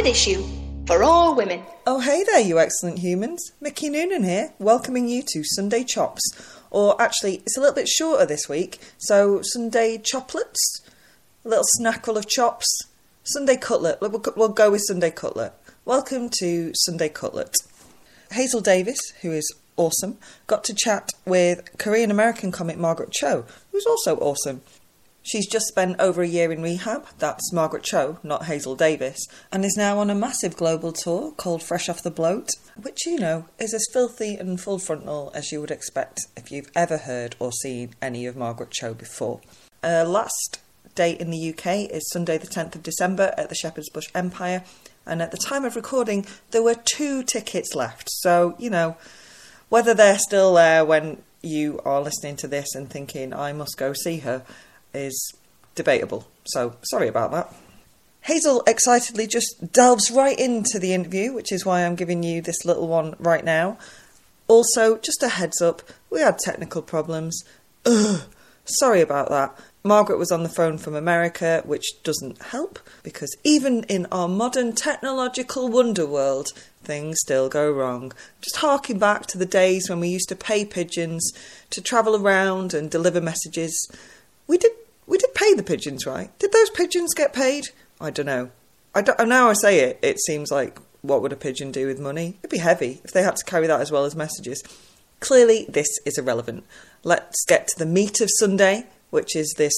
Standard issue for all women. Oh, hey there, you excellent humans. Mickey Noonan here, welcoming you to Sunday Chops. Or actually, it's a little bit shorter this week, so Sunday Choplets, a little snackful of chops, Sunday Cutlet. We'll go with Sunday Cutlet. Welcome to Sunday Cutlet. Hazel Davis, who is awesome, got to chat with Korean American comic Margaret Cho, who's also awesome. She's just spent over a year in rehab, that's Margaret Cho, not Hazel Davis, and is now on a massive global tour called Fresh Off the Bloat, which, you know, is as filthy and full frontal as you would expect if you've ever heard or seen any of Margaret Cho before. Her last date in the UK is Sunday, the 10th of December at the Shepherd's Bush Empire, and at the time of recording, there were two tickets left, so, you know, whether they're still there when you are listening to this and thinking, I must go see her is debatable. So sorry about that. Hazel excitedly just delves right into the interview, which is why I'm giving you this little one right now. Also, just a heads up, we had technical problems. Ugh, sorry about that. Margaret was on the phone from America, which doesn't help because even in our modern technological wonder world, things still go wrong. Just harking back to the days when we used to pay pigeons to travel around and deliver messages. We did we did pay the pigeons, right? Did those pigeons get paid? I don't know. I don't, now I say it, it seems like what would a pigeon do with money? It'd be heavy if they had to carry that as well as messages. Clearly, this is irrelevant. Let's get to the meat of Sunday, which is this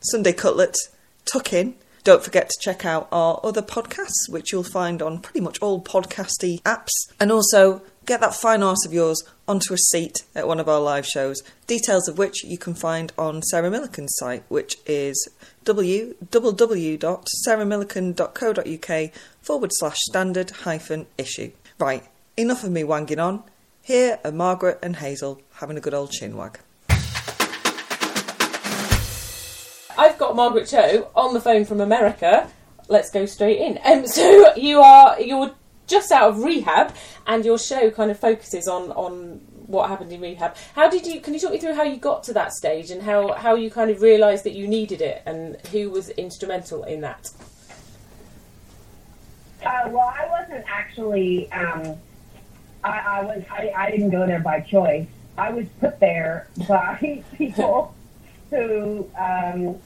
Sunday cutlet tuck in. Don't forget to check out our other podcasts, which you'll find on pretty much all podcasty apps. And also, get that fine art of yours onto a seat at one of our live shows, details of which you can find on Sarah Millican's site, which is www.sarahmillican.co.uk forward slash standard hyphen issue. Right, enough of me wanging on. Here are Margaret and Hazel having a good old chinwag. I've got Margaret Cho on the phone from America. Let's go straight in. Um, so you are you're just out of rehab, and your show kind of focuses on on what happened in rehab. How did you? Can you talk me through how you got to that stage and how how you kind of realised that you needed it, and who was instrumental in that? Uh, well, I wasn't actually. Um, I, I was. I, I didn't go there by choice. I was put there by people who um,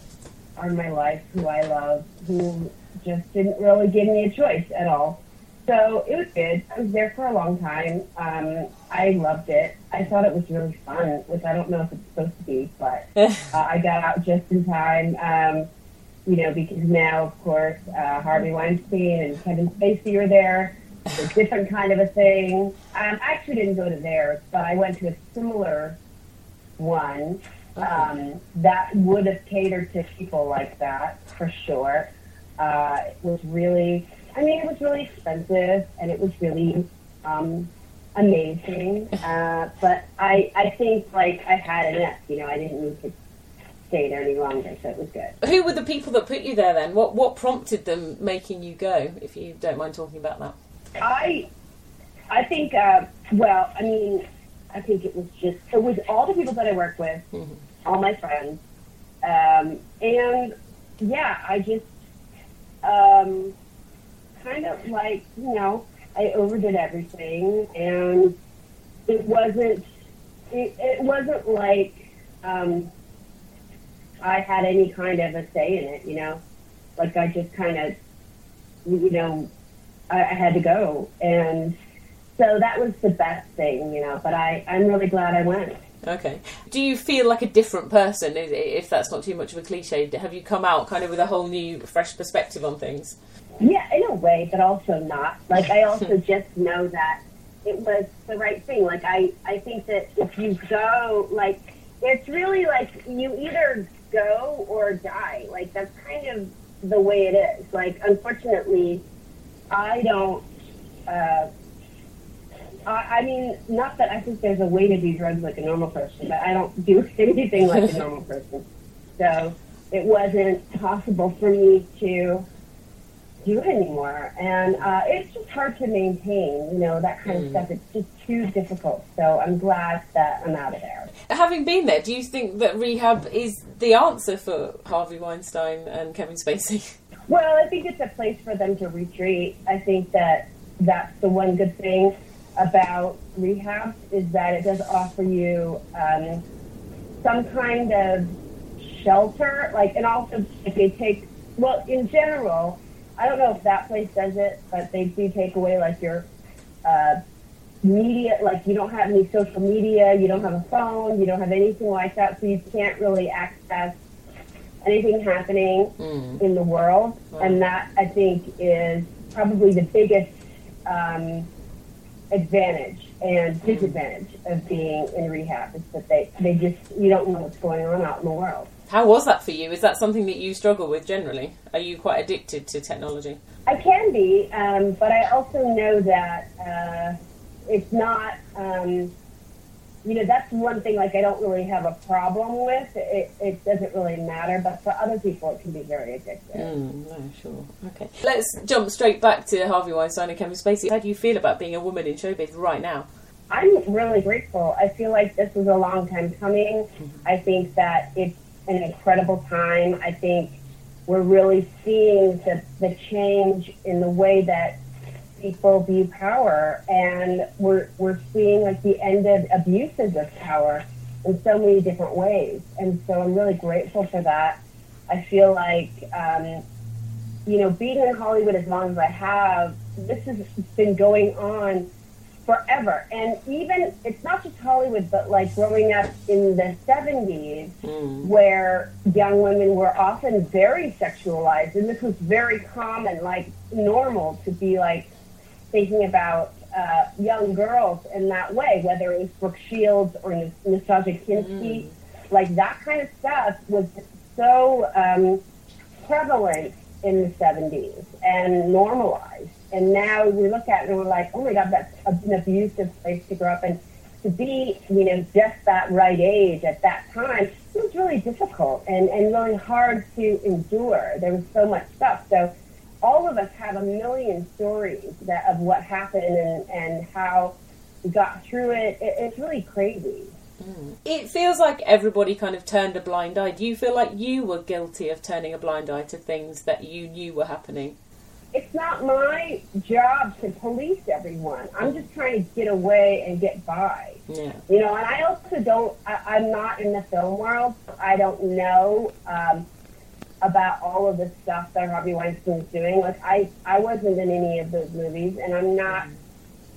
are in my life, who I love, who just didn't really give me a choice at all. So it was good. I was there for a long time. Um, I loved it. I thought it was really fun, which I don't know if it's supposed to be, but uh, I got out just in time. Um, you know, because now, of course, uh, Harvey Weinstein and Kevin Spacey are there. It's a different kind of a thing. Um, I actually didn't go to theirs, but I went to a similar one um, that would have catered to people like that for sure. Uh, it was really I mean, it was really expensive and it was really um, amazing. Uh, but I, I think like I had enough. You know, I didn't need to stay there any longer, so it was good. Who were the people that put you there then? What what prompted them making you go? If you don't mind talking about that. I, I think. Uh, well, I mean, I think it was just it was all the people that I work with, mm-hmm. all my friends, um, and yeah, I just. Um, kind of like, you know, I overdid everything, and it wasn't. It, it wasn't like um, I had any kind of a say in it. You know, like I just kind of, you know, I, I had to go, and so that was the best thing. You know, but I I'm really glad I went. Okay. Do you feel like a different person, if that's not too much of a cliche? Have you come out kind of with a whole new, fresh perspective on things? Yeah, in a way, but also not. Like I also just know that it was the right thing. Like I, I think that if you go, like it's really like you either go or die. Like that's kind of the way it is. Like unfortunately, I don't. Uh, I, I mean, not that I think there's a way to do drugs like a normal person, but I don't do anything like a normal person. So it wasn't possible for me to do anymore. And uh, it's just hard to maintain, you know, that kind mm. of stuff. It's just too difficult. So I'm glad that I'm out of there. Having been there, do you think that rehab is the answer for Harvey Weinstein and Kevin Spacey? Well, I think it's a place for them to retreat. I think that that's the one good thing about rehab is that it does offer you um, some kind of shelter, like, and also if they take, well, in general, I don't know if that place does it, but they do take away like your uh, media, like you don't have any social media, you don't have a phone, you don't have anything like that, so you can't really access anything happening in the world, and that I think is probably the biggest um, advantage and disadvantage of being in rehab is that they they just you don't know what's going on out in the world. How was that for you? Is that something that you struggle with generally? Are you quite addicted to technology? I can be, um, but I also know that uh, it's not. Um, you know, that's one thing. Like, I don't really have a problem with. It, it doesn't really matter, but for other people, it can be very addictive. Mm, no, sure. Okay. Let's jump straight back to Harvey Weinstein and Kevin Spacey. How do you feel about being a woman in showbiz right now? I'm really grateful. I feel like this was a long time coming. I think that it's an incredible time. I think we're really seeing the, the change in the way that people view power, and we're we're seeing like the end of abuses of power in so many different ways. And so I'm really grateful for that. I feel like um, you know, being in Hollywood as long as I have, this has been going on forever. And even, it's not just Hollywood, but like growing up in the 70s, where young women were often very sexualized. And this was very common, like normal to be like thinking about uh, young girls in that way, whether it was Brooke Shields or N- Nastassja Kinski. Like that kind of stuff was so um, prevalent in the 70s and normalized. And now we look at it and we're like, oh my God, that's an abusive place to grow up. And to be, you know, just that right age at that time, it was really difficult and, and really hard to endure. There was so much stuff. So all of us have a million stories that of what happened and, and how we got through it. it. It's really crazy. Mm. It feels like everybody kind of turned a blind eye. Do you feel like you were guilty of turning a blind eye to things that you knew were happening? It's not my job to police everyone. I'm just trying to get away and get by. Yeah. You know, and I also don't, I, I'm not in the film world. I don't know um, about all of the stuff that Harvey Weinstein's doing. Like, I, I wasn't in any of those movies, and I'm not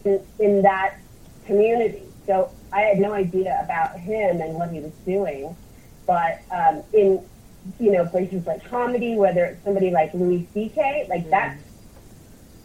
in, in that community. So I had no idea about him and what he was doing. But um, in, you know, places like comedy, whether it's somebody like Louis C.K., like that's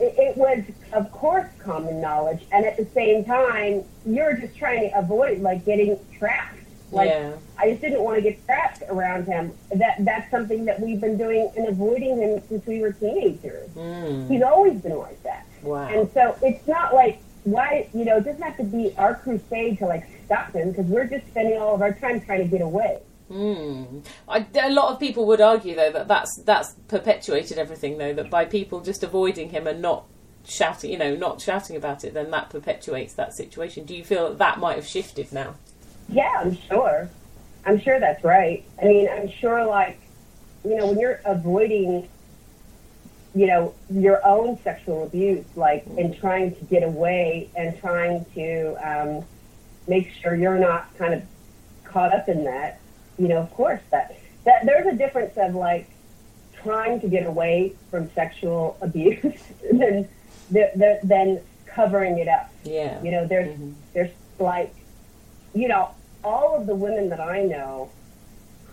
it, it was, of course, common knowledge, and at the same time, you're just trying to avoid like getting trapped. Like Yeah. I just didn't want to get trapped around him. That that's something that we've been doing and avoiding him since we were teenagers. Hmm. He's always been like that. Wow. And so it's not like why you know it doesn't have to be our crusade to like stop him because we're just spending all of our time trying to get away. Mm. I, a lot of people would argue, though, that that's that's perpetuated everything, though, that by people just avoiding him and not shouting, you know, not shouting about it, then that perpetuates that situation. Do you feel that that might have shifted now? Yeah, I'm sure. I'm sure that's right. I mean, I'm sure, like, you know, when you're avoiding, you know, your own sexual abuse, like, and trying to get away and trying to um, make sure you're not kind of caught up in that, you know, of course, that, that there's a difference of, like, trying to get away from sexual abuse than, than, covering it up. Yeah. You know, there's there's like, you know, all of the women that I know,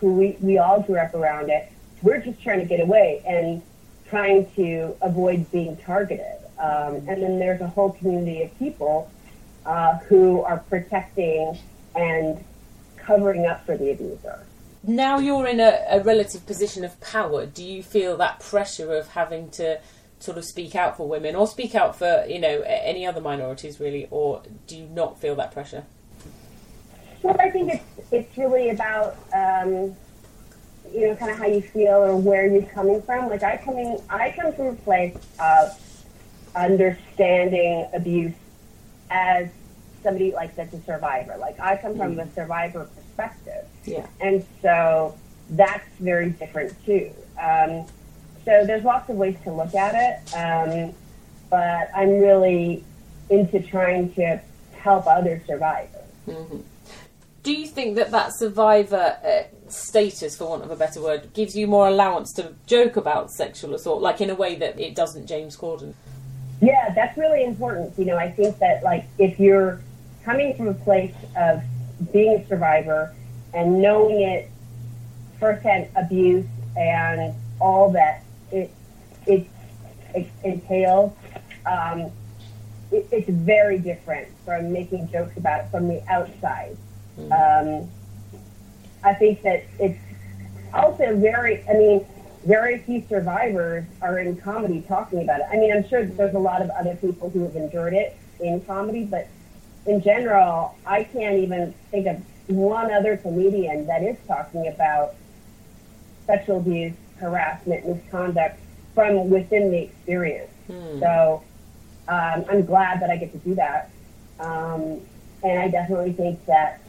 who we we all grew up around it. We're just trying to get away and trying to avoid being targeted. Um, and then there's a whole community of people uh, who are protecting and covering up for the abuser. Now you're in a, a relative position of power. Do you feel that pressure of having to sort of speak out for women or speak out for, you know, any other minorities, really? Or do you not feel that pressure? Well, I think it's it's really about um, you know kind of how you feel or where you're coming from. Like I coming, I come from a place of understanding abuse as somebody like that's a survivor. Like I come from a survivor perspective, Yeah. and so that's very different too. Um, so there's lots of ways to look at it, um, but I'm really into trying to help others survive. Do you think that that survivor uh, status, for want of a better word, gives you more allowance to joke about sexual assault, like in a way that it doesn't James Corden? Yeah, that's really important. You know, I think that like if you're coming from a place of being a survivor and knowing it firsthand abuse and all that it it, it entails, um, it, it's very different from making jokes about it from the outside. Um, I think that it's also very, I mean, very few survivors are in comedy talking about it. I mean, I'm sure there's a lot of other people who have endured it in comedy, but in general, I can't even think of one other comedian that is talking about sexual abuse, harassment, misconduct from within the experience. So um, I'm glad that I get to do that. Um, and I definitely think that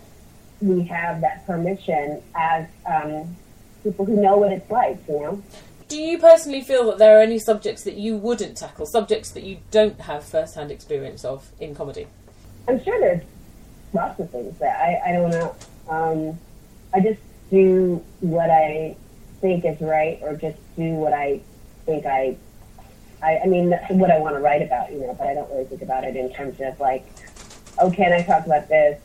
we have that permission as um, people who know what it's like, you know? Do you personally feel that there are any subjects that you wouldn't tackle, subjects that you don't have first-hand experience of in comedy? I'm sure there's lots of things that I, I don't know. Um, I just do what I think is right or just do what I think I, I, I mean, what I want to write about, you know, but I don't really think about it in terms of like, oh, can I talk about this?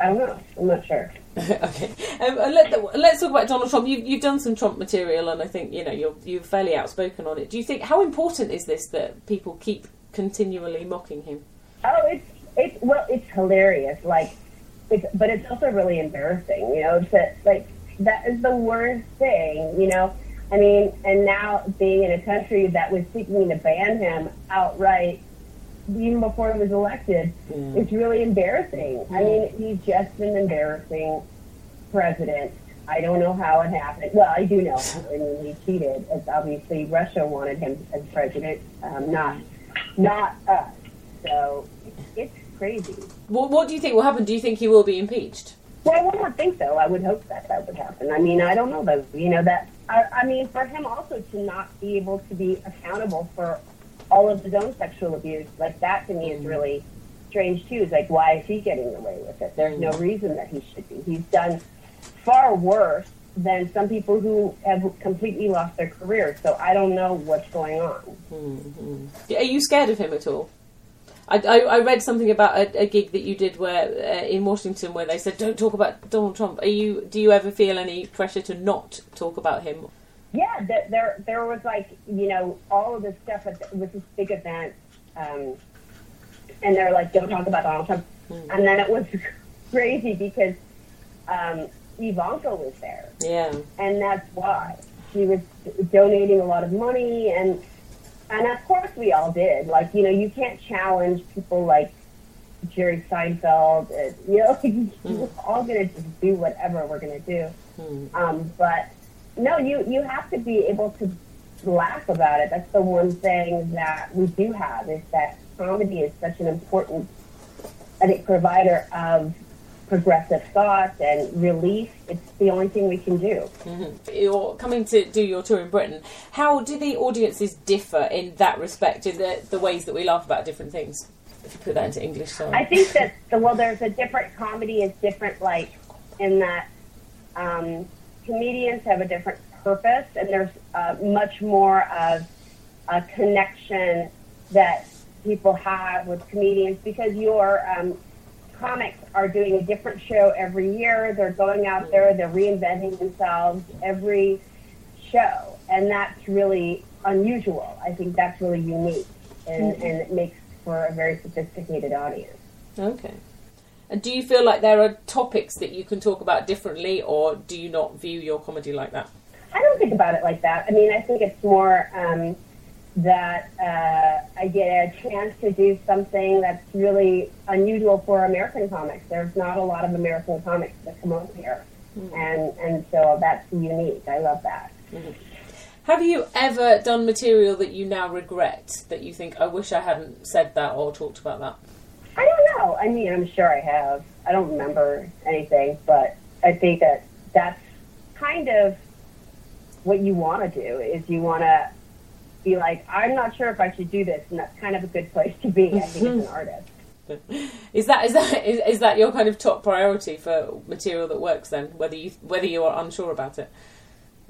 I don't know. I'm not sure. okay, um, uh, let, let's talk about Donald Trump. You've, you've done some Trump material, and I think you know you're you're fairly outspoken on it. Do you think how important is this that people keep continually mocking him? Oh, it's it's well, it's hilarious. Like, it's, but it's also really embarrassing. You know, that like that is the worst thing. You know, I mean, and now being in a country that was seeking to ban him outright, even before he was elected, it's really embarrassing. I mean, he's just an embarrassing president. I don't know how it happened. Well, I do know. I mean, he cheated. It's obviously Russia wanted him as president, um, not not us. So it's crazy. What, what do you think will happen? Do you think he will be impeached? Well, I would not think so. I would hope that that would happen. I mean, I don't know though. You know that. I, I mean, for him also to not be able to be accountable for all of his own sexual abuse, like that to me is mm-hmm. really strange too. It's like, why is he getting away with it? There's no mm-hmm. reason that he should be. He's done far worse than some people who have completely lost their careers. So I don't know what's going on. Mm-hmm. Are you scared of him at all? I, I, I read something about a, a gig that you did where uh, in Washington where they said don't talk about Donald Trump. Are you? Do you ever feel any pressure to not talk about him? Yeah, th- there there was like you know all of this stuff it was this big event, um, and they're like, don't talk about Donald Trump, and then it was crazy because um, Ivanka was there, Yeah. and that's why she was donating a lot of money, and and of course we all did. Like you know, you can't challenge people like Jerry Seinfeld. Uh, you know, we're all gonna just do whatever we're gonna do. Um, but no, you you have to be able to laugh about it. That's the one thing that we do have is that comedy is such an important, I think, provider of progressive thought and relief. It's the only thing we can do. You're coming to do your tour in Britain. How do the audiences differ in that respect, in the, the ways that we laugh about different things? If you put that into English, sorry. I think that the, well, there's a different comedy is different, like in that um, comedians have a different purpose, and there's uh, much more of a connection that people have with comedians because your um, comics are doing a different show every year. They're going out there, they're reinventing themselves every show, and that's really unusual. I think that's really unique, and, and it makes for a very sophisticated audience. Okay. And do you feel like there are topics that you can talk about differently, or do you not view your comedy like that? I don't think about it like that. I mean, I think it's more um, that uh, I get a chance to do something that's really unusual for American comics. There's not a lot of American comics that come over here, and and so that's unique. I love that. Have you ever done material that you now regret, that you think, I wish I hadn't said that or talked about that? I don't know. I mean, I'm sure I have. I don't remember anything, but I think that that's kind of what you want to do. Is you want to be like, I'm not sure if I should do this, and that's kind of a good place to be. I think as an artist. Is that is that is, is that your kind of top priority for material that works? Then, whether you whether you are unsure about it,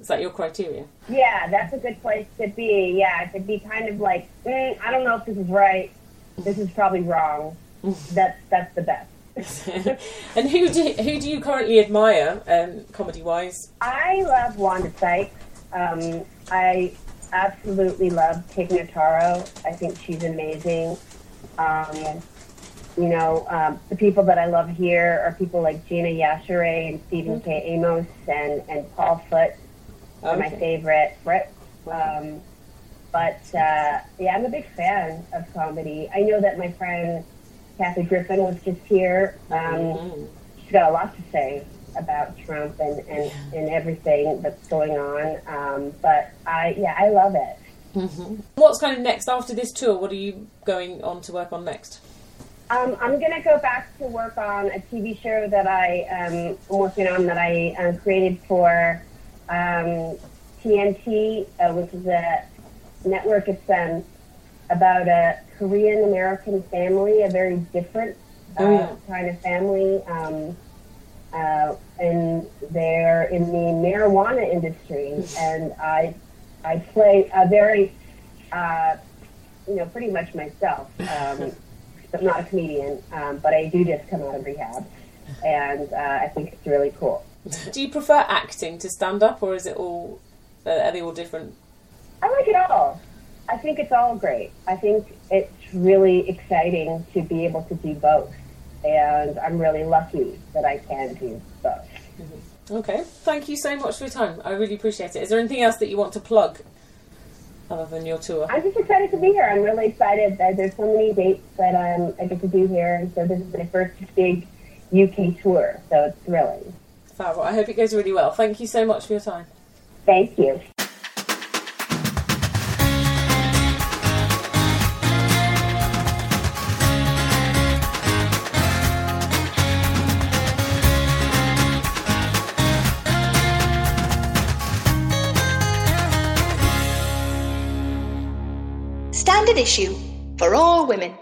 is that your criteria? Yeah, that's a good place to be. Yeah, to be kind of like, mm, I don't know if this is right. This is probably wrong. That's that's the best. and who do who do you currently admire, um, comedy wise? I love Wanda Sykes. Um, I absolutely love Tig Notaro. I think she's amazing. Um, you know, um, the people that I love here are people like Gina Yashere and Stephen K. Amos and, and Paul Foot are my favorite. Right? Um, but uh, yeah, I'm a big fan of comedy. I know that my friend Kathy Griffin was just here. Um, Mm. she's got a lot to say about Trump and, and, and everything that's going on. Um, but I, yeah, I love it. What's kind of next after this tour? What are you going on to work on next? Um, I'm going to go back to work on a TV show that I um, am working on that I uh, created for um, TNT, uh, which is a network. It's um, about a Korean American family, a very different uh, Oh, yeah. kind of family. Um, uh, and they're in the marijuana industry, and I I play a very uh, you know pretty much myself, um, but not a comedian. Um, but I do just come out of rehab, and uh, I think it's really cool. Do you prefer acting to stand up, or is it all? Are they all different? I like it all. I think it's all great. I think it's really exciting to be able to do both, and I'm really lucky that I can do both. Okay, thank you so much for your time. I really appreciate it. Is there anything else that you want to plug, other than your tour? I'm just excited to be here. I'm really excited that there's so many dates that um, I get to do here, and so this is my first big UK tour, so it's thrilling. Fab. I hope it goes really well. Thank you so much for your time. Thank you. Issue for all women.